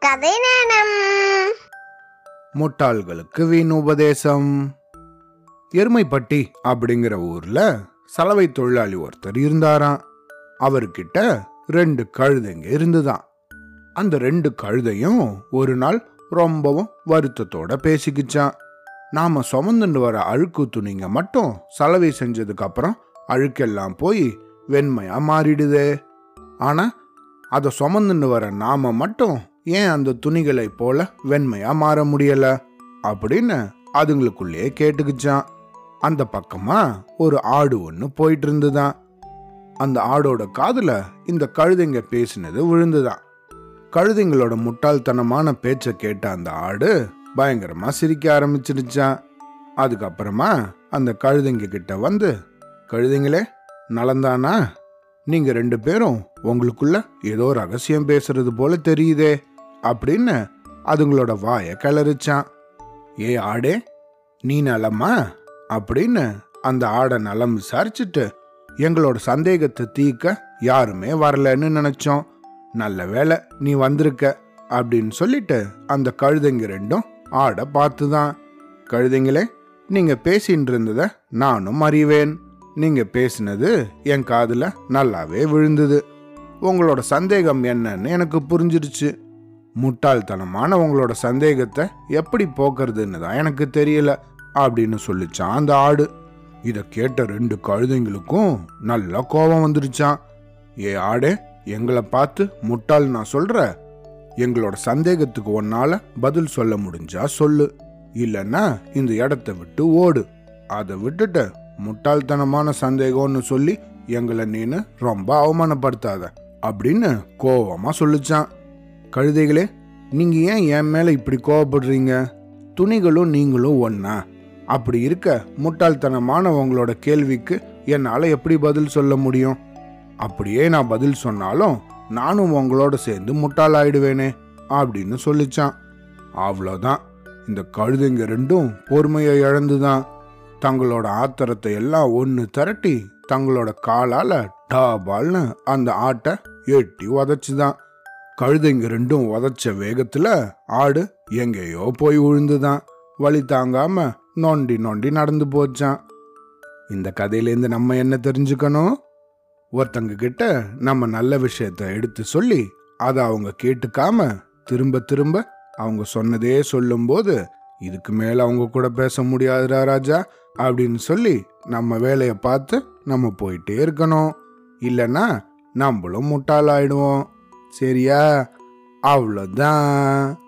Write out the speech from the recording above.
கதை நேரம் முட்டாள்களுக்கு வீண் உபதேசம். எருமைப்பட்டி அப்படிங்கிற ஊர்ல சலவை தொழிலாளி ஒருத்தர் இருந்தாராம். அவர்கிட்ட ரெண்டு கழுதைங்க இருந்துதான் அந்த ரெண்டு கழுதையும் ஒரு நாள் ரொம்பவும் வருத்தத்தோட பேசிக்கிச்சான் நாம சுமந்துண்டு வர அழுக்கு துணிங்க மட்டும் சலவை செஞ்சதுக்கு அப்புறம் அழுக்கெல்லாம் போய் வெண்மையா மாறிடுதே. ஆனா அதை சுமந்துன்னு வர நாம மட்டும் ஏன் அந்த துணிகளை போல வெண்மையா மாற முடியல? அப்படின்னு அதுங்களுக்குள்ளேயே கேட்டுக்குச்சான். அந்த பக்கமா ஒரு ஆடு ஒன்று போயிட்டு இருந்துதான் அந்த ஆடோட காதுல இந்த கழுதைங்க பேசினது விழுந்துதான். கழுதைங்களோட முட்டாள்தனமான பேச்சை கேட்ட அந்த ஆடு பயங்கரமா சிரிக்க ஆரம்பிச்சிருச்சான் அதுக்கப்புறமா அந்த கழுதைங்க கிட்ட வந்து கழுதைங்களே நலந்தானா? நீங்க ரெண்டு பேரும் உங்களுக்குள்ள ஏதோ ரகசியம் பேசுறது போல தெரியுதே. அப்படின்னு அதுங்களோட வாயை கிளறிச்சான். ஏ ஆடே நீ நலமா? அப்படின்னு அந்த ஆடை நலம் விசாரிச்சுட்டு எங்களோட சந்தேகத்தை தீர்க்க யாருமே வரலன்னு நினைச்சோம். நல்ல வேளை நீ வந்திருக்க அப்படின்னு சொல்லிட்டு அந்த கழுதைங்க ரெண்டும் ஆடை பார்த்து தான் கழுதைங்களே நீங்க பேசின்னு இருந்தத நானும் அறிவேன். நீங்க பேசினது என் காதில் நல்லாவே விழுந்தது. உங்களோட சந்தேகம் என்னன்னு எனக்கு புரிஞ்சிருச்சு. முட்டாள்தனமான உங்களோட சந்தேகத்தை எப்படி போக்குறதுன்னு தான் எனக்கு தெரியல அப்படின்னு சொல்லிச்சான் அந்த ஆடு. இதை கேட்ட ரெண்டு கழுதைங்களுக்கும் நல்லா கோபம் வந்துருச்சான் ஏ ஆடே எங்களை பார்த்து முட்டாள் நான் சொல்ற? எங்களோட சந்தேகத்துக்கு ஒன்னால பதில் சொல்ல முடிஞ்சா சொல்லு. இல்லைன்னா இந்த இடத்த விட்டு ஓடு. அதை விட்டுட்டு முட்டாள்தனமான சந்தேகம்னு சொல்லி எங்களை நீனு ரொம்ப அவமானப்படுத்தாத அப்படின்னு கோவமா சொல்லிச்சான். கழுதைகளே நீங்க ஏன் என் மேல இப்படி கோவப்படுறீங்க? துணிகளும் நீங்களும் ஒன்றா அப்படி இருக்க முட்டாள்தனமான உங்களோட கேள்விக்கு என்னால் எப்படி பதில் சொல்ல முடியும்? அப்படியே நான் பதில் சொன்னாலும் நானும் உங்களோட சேர்ந்து முட்டாளாயிடுவேனே அப்படின்னு சொல்லிச்சான். அவ்வளோதான் இந்த கழுதைங்க ரெண்டும் பொறுமையை இழந்துதான் தங்களோட ஆத்திரத்தை எல்லாம் ஒன்று திரட்டி தங்களோட காலால் டாபால்னு அந்த ஆட்டை எட்டி உதச்சுதான். கழுதைங்க ரெண்டும் உதச்ச வேகத்துல ஆடு எங்கேயோ போய் விழுந்துதான் வழி தாங்காம நோண்டி நோண்டி நடந்து போச்சான் இந்த கதையிலேருந்து நம்ம என்ன தெரிஞ்சுக்கணும்? ஒருத்தங்க கிட்ட நம்ம நல்ல விஷயத்த எடுத்து சொல்லி அதை அவங்க கேட்டுக்காம திரும்ப திரும்ப அவங்க சொன்னதே சொல்லும்போது இதுக்கு மேல அவங்க கூட பேச முடியாதுடா ராஜா அப்படின்னு சொல்லி நம்ம வேலையை பார்த்து நம்ம போயிட்டே இருக்கணும். இல்லைன்னா நம்மளும் முட்டாளாயிடுவோம். சரியா? அவ்வளோதான்